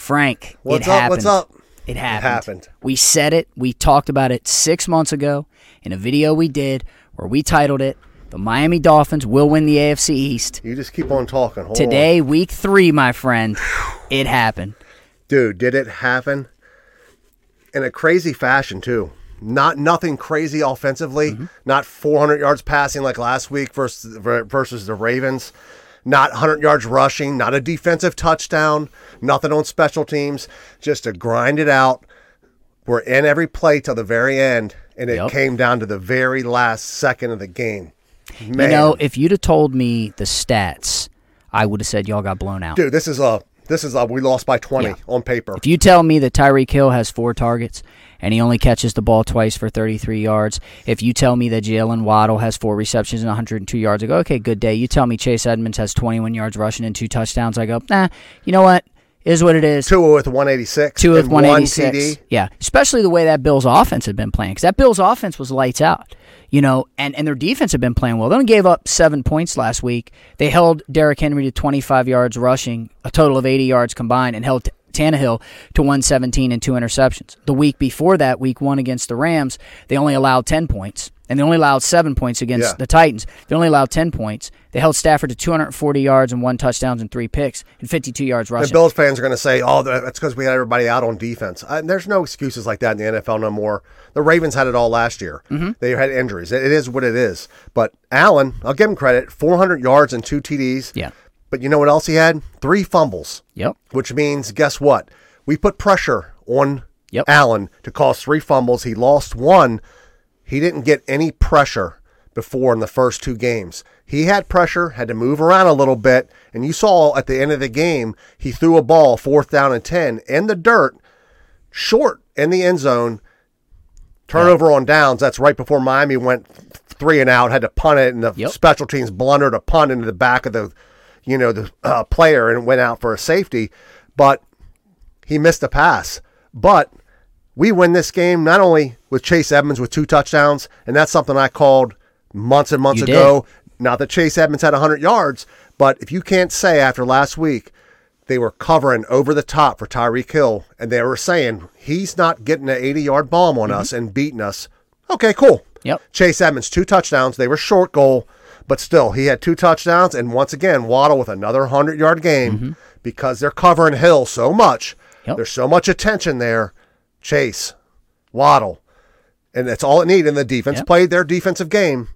Frank, What's it up? happened. What's up? It happened. happened. We said it. We talked about it six months ago in a video we did where we titled it "The Miami Dolphins Will Win the AFC East." You just keep on talking. Hold Today, week three, my friend, it happened. dude, did it happen in a crazy fashion too? Not nothing crazy offensively. Mm-hmm. Not 400 yards passing like last week versus versus the Ravens. Not 100 yards rushing. Not a defensive touchdown. Nothing on special teams. Just to grind it out. We're in every play till the very end, and it Yep. came down to the very last second of the game. Man. You know, if you'd have told me the stats, I would have said y'all got blown out. dude, this is a this is a we lost by 20 Yeah. on paper. If you tell me that Tyreek Hill has four targets and he only catches the ball twice for 33 yards, if you tell me that Jaylen Waddle has four receptions and 102 yards, I go, okay, good day. You tell me Chase Edmonds has 21 yards rushing and two touchdowns, I go, nah, you know what? Is what it is. Two with 186. Two with and one 186. Yeah, especially the way that Bills offense had been playing because that Bills offense was lights out. You know, and, and their defense had been playing well. They only gave up seven points last week. They held Derrick Henry to 25 yards rushing, a total of 80 yards combined, and held Tannehill to 117 and two interceptions. The week before that, week one against the Rams, they only allowed 10 points, and they only allowed seven points against Yeah. the Titans. They only allowed 10 points. They held Stafford to 240 yards and one touchdowns and three picks and 52 yards rushing. Bills fans are going to say, "Oh, that's because we had everybody out on defense." Uh, there's no excuses like that in the NFL no more. The Ravens had it all last year. Mm-hmm. They had injuries. It it is what it is. But Allen, I'll give him credit: 400 yards and two TDs. Yeah. But you know what else he had? Three fumbles. Yep. Which means, guess what? We put pressure on Yep. Allen to cause three fumbles. He lost one. He didn't get any pressure before in the first two games. He had pressure, had to move around a little bit, and you saw at the end of the game, he threw a ball fourth down and 10 in the dirt, short in the end zone. Turnover on downs. That's right before Miami went three and out, had to punt it, and the Yep. special teams blundered a punt into the back of the, you know, the uh, player and went out for a safety. But he missed a pass. But we win this game not only with Chase Edmonds with two touchdowns, and that's something I called months and months You did. ago. Not that Chase Edmonds had 100 yards, but if you can't say after last week they were covering over the top for Tyreek Hill, and they were saying he's not getting an 80 yard bomb on mm-hmm. us and beating us. Okay, cool. Yep. Chase Edmonds, two touchdowns. They were short goal, but still, he had two touchdowns. And once again, Waddle with another 100 yard game mm-hmm. because they're covering Hill so much. Yep. There's so much attention there. Chase, Waddle. And that's all it needed. And the defense Yep. played their defensive game.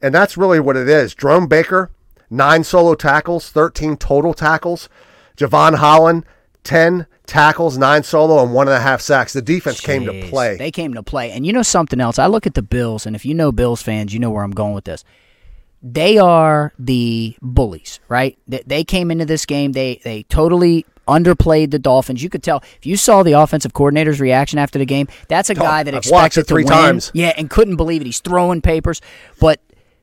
And that's really what it is. Jerome Baker, nine solo tackles, 13 total tackles. Jevon Holland, 10 tackles, nine solo, and one and a half sacks. The defense came to play. They came to play. And you know something else? I look at the Bills, and if you know Bills fans, you know where I'm going with this. They are the bullies, right? They came into this game. They they totally underplayed the Dolphins. You could tell if you saw the offensive coordinator's reaction after the game. That's a oh, guy that I've watched expected it three to win. times. Yeah, and couldn't believe it. He's throwing papers, but.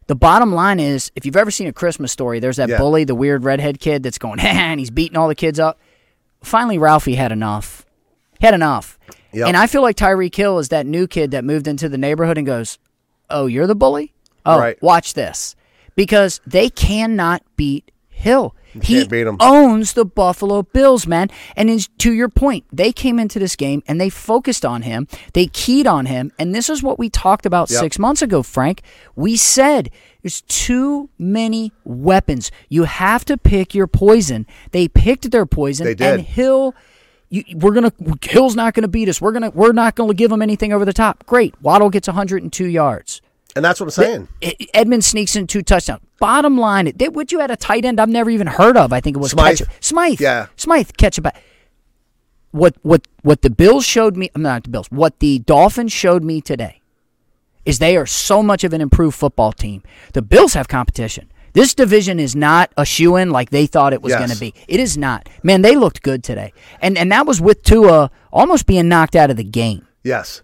The bottom line is, if you've ever seen a Christmas story, there's that Yeah. bully, the weird redhead kid that's going, and he's beating all the kids up. Finally, Ralphie had enough. He had enough. Yep. And I feel like Tyreek Hill is that new kid that moved into the neighborhood and goes, "Oh, you're the bully? Oh, Right. watch this." Because they cannot beat Hill. He owns the Buffalo Bills, man. And is, to your point, they came into this game and they focused on him. They keyed on him. And this is what we talked about Yep. six months ago, Frank. We said there's too many weapons. You have to pick your poison. They picked their poison. They did. And Hill you, we're gonna Hill's not gonna beat us. We're gonna we're not gonna give him anything over the top. Great. Waddle gets 102 yards. And that's what I'm saying. E- Edmund sneaks in two touchdowns. Bottom line, they, what you had a tight end I've never even heard of. I think it was Smythe. Ketchup. Smythe. Yeah. Smythe catch a back. What what what the Bills showed me? I'm not the Bills. What the Dolphins showed me today is they are so much of an improved football team. The Bills have competition. This division is not a shoe in like they thought it was Yes. going to be. It is not. Man, they looked good today, and and that was with Tua almost being knocked out of the game. Yes.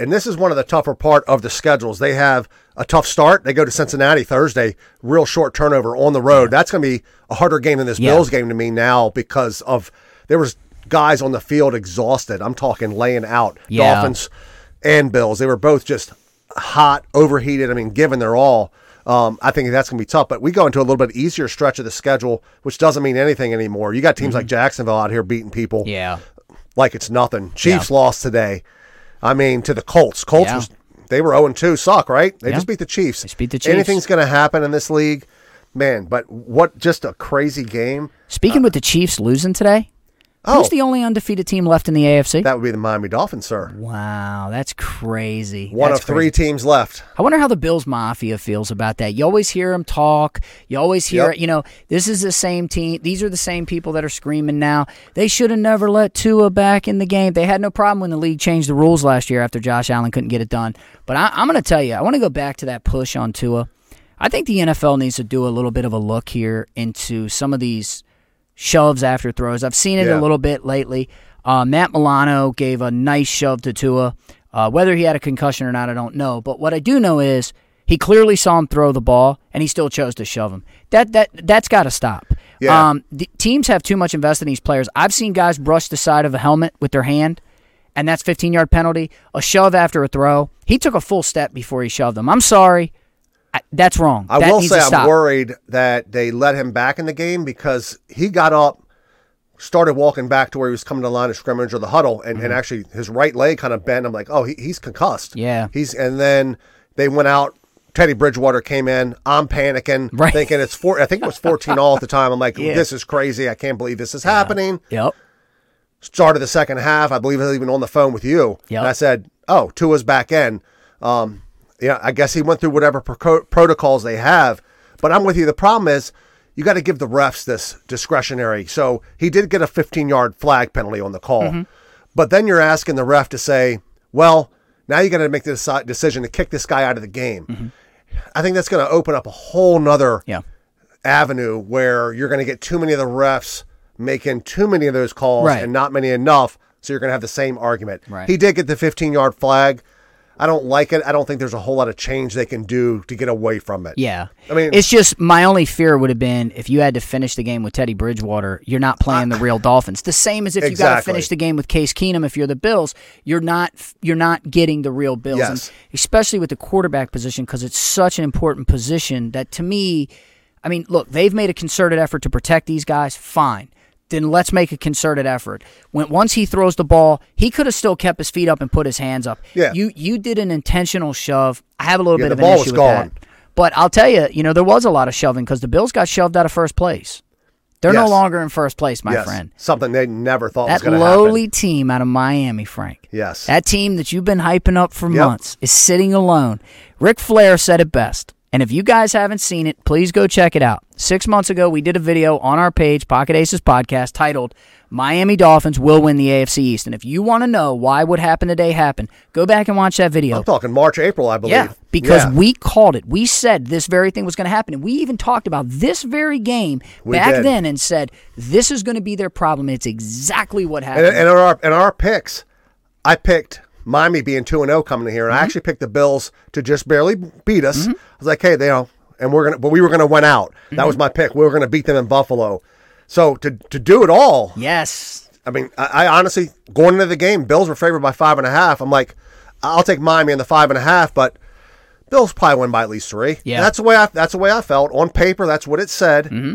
And this is one of the tougher part of the schedules. They have a tough start. They go to Cincinnati Thursday, real short turnover on the road. That's going to be a harder game than this Yeah. Bills game to me now because of there was guys on the field exhausted. I'm talking laying out. Yeah. Dolphins and Bills. They were both just hot, overheated. I mean, given their all. Um, I think that's going to be tough. But we go into a little bit easier stretch of the schedule, which doesn't mean anything anymore. You got teams like Jacksonville out here beating people Mm-hmm. Yeah. like it's nothing. Chiefs lost today. I mean, to the Colts. Colts Yeah. was they were 0 2, suck, right? They Yeah. just beat the Chiefs. Just beat the Chiefs. Anything's going to happen in this league, man. But what just a crazy game. Speaking uh, with the Chiefs losing today, Oh. who's the only undefeated team left in the AFC? That would be the Miami Dolphins, sir. wow, that's crazy. One That's of three teams left. I wonder how the Bills Mafia feels about that. You always hear them talk. You always hear, Yep. you know, this is the same team. These are the same people that are screaming now. They should have never let Tua back in the game. They had no problem when the league changed the rules last year after Josh Allen couldn't get it done. But I, I'm going to tell you, I want to go back to that push on Tua. I think the NFL needs to do a little bit of a look here into some of these shoves after throws. I've seen it Yeah. a little bit lately. Uh, Matt Milano gave a nice shove to Tua. Uh, whether he had a concussion or not, I don't know. But what I do know is he clearly saw him throw the ball, and he still chose to shove him. That that that's got to stop. Yeah. Um, the teams have too much invested in these players. I've seen guys brush the side of a helmet with their hand, and that's 15 yard penalty. A shove after a throw. He took a full step before he shoved them. I'm sorry. I, that's wrong. I That will say I'm worried that they let him back in the game because he got up, started walking back to where he was coming to the line of scrimmage or the huddle, and, and actually his right leg kind of bent. I'm like, oh, he, he's concussed. Mm-hmm. Yeah. He's and then they went out. Teddy Bridgewater came in. I'm panicking, Right. thinking it's four. I think it was 14 all at the time. I'm like, Yeah. this is crazy. I can't believe this is happening. Yep. Started the second half. I believe I was even on the phone with you. Yep. And I said, oh, Tua's back in. Um, yeah, I guess he went through whatever pro- protocols they have. But I'm with you. The problem is you got to give the refs this discretionary. So he did get a 15 yard flag penalty on the call. Mm-hmm. But then you're asking the ref to say, well, now you got to make the deci- decision to kick this guy out of the game. Mm-hmm. I think that's going to open up a whole nother Yeah. avenue where you're going to get too many of the refs making too many of those calls Right. and not many enough. So you're going to have the same argument. Right. He did get the 15 yard flag. I don't like it. I don't think there's a whole lot of change they can do to get away from it. Yeah. I mean- it's just my only fear would have been if you had to finish the game with Teddy Bridgewater, you're not playing the real Dolphins. The same as if you got to finish the game with Case Keenum if you're the Bills, you're not you're not getting the real Bills. Yes. Especially with the quarterback position because it's such an important position that to me, I mean, look, they've made a concerted effort to protect these guys, fine. Then let's make a concerted effort. When once he throws the ball, he could have still kept his feet up and put his hands up. Yeah. You you did an intentional shove. I have a little Yeah, bit of an issue was with that. gone. But I'll tell you, you know, there was a lot of shoving because the Bills got shoved out of first place. They're no longer in first place, my yes. friend. Something they never thought was That going to happen. lowly happen. team out of Miami, Frank. Yes. That team that you've been hyping up for Yep. months is sitting alone. Ric Flair said it best. And if you guys haven't seen it, please go check it out. Six months ago, we did a video on our page, Pocket Aces Podcast, titled Miami Dolphins Will Win the AFC East. And if you want to know why what happened today happened, go back and watch that video. I'm talking March, April, I believe. Yeah, because Yeah. we called it. We said this very thing was going to happen. And we even talked about this very game We back did. then and said this is going to be their problem. It's exactly what happened. and in our in our picks, I picked Miami being two and zero coming in here, Mm-hmm. I actually picked the Bills to just barely beat us. I was like, hey, they know, and we're gonna, but we were gonna win out. That was Mm-hmm. my pick. We were gonna beat them in Buffalo. So to to do it all, yes. I mean, I, I honestly going into the game, Bills were favored by five and a half. I'm like, I'll take Miami in the five and a half, but Bills probably win by at least three. Yeah. that's the way I that's the way I felt on paper. That's what it said. Mm-hmm.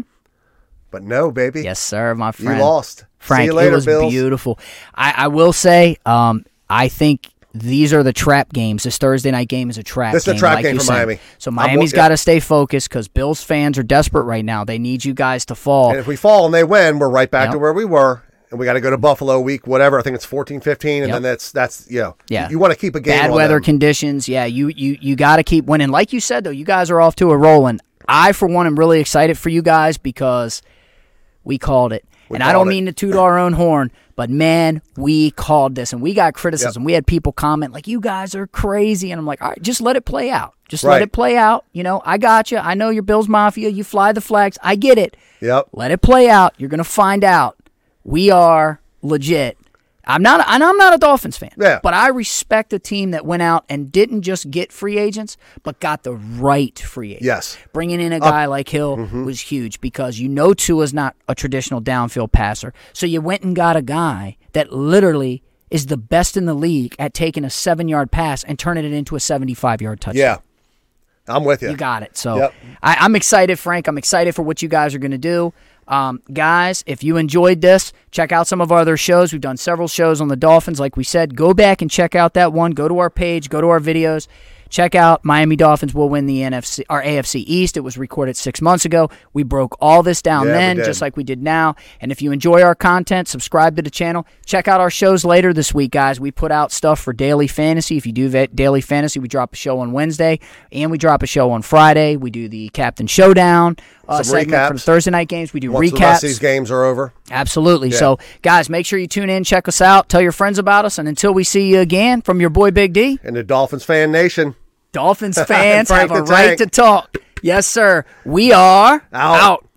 But no, baby, Yes, sir, my friend. you lost. Frank, See you later, it was Bills. beautiful. I, I will say, um, I think these are the trap games. This Thursday night game is a trap. This is a trap like game for said. Miami. So Miami's got to stay focused because Bills fans are desperate right now. They need you guys to fall. And if we fall and they win, we're right back Yep. to where we were. And we got to go to Buffalo week, whatever. I think it's 14, 15. And Yep. then that's, that's, you know, Yeah. you, want to keep a game bad weather them. conditions. Yeah, you you you got to keep winning. Like you said though, you guys are off to a rolling. I for one am really excited for you guys because we called it. And I don't it. mean to toot our own horn, but man, we called this and we got criticism. We had people comment like you guys are crazy and I'm like, "All right, just let it play out. Just let it play out. You know, I got you. I know you're Bills Mafia. You fly the flags. I get it. Yep. Let it play out. You're going to find out. We are legit. I'm not, and I'm not a Dolphins fan. Yeah. But I respect a team that went out and didn't just get free agents, but got the right free agents. Yes. Bringing in a guy like Hill mm-hmm. was huge because you know Tua's not a traditional downfield passer. So you went and got a guy that literally is the best in the league at taking a seven yard pass and turning it into a 75 yard touchdown. Yeah. I'm with you. You got it. So Yep. I, I'm excited, Frank. I'm excited for what you guys are going to do. Um, guys, if you enjoyed this, check out some of our other shows. We've done several shows on the Dolphins. Like we said, go back and check out that one. Go to our page, go to our videos. Check out Miami Dolphins will win the NFC or AFC East. It was recorded six months ago. We broke all this down Yeah, then, just like we did now. And if you enjoy our content, subscribe to the channel. Check out our shows later this week, guys. We put out stuff for daily fantasy. If you do va- daily fantasy, we drop a show on Wednesday and we drop a show on Friday. We do the Captain Showdown uh, Some segment the recaps. Thursday night games. We do Once the recaps. these games are over. Absolutely. So, guys, make sure you tune in, check us out, tell your friends about us, and until we see you again, from your boy Big D, And the Dolphins fan nation. Dolphins fans have a the right Tank. to talk. Yes, sir. We are Out. out.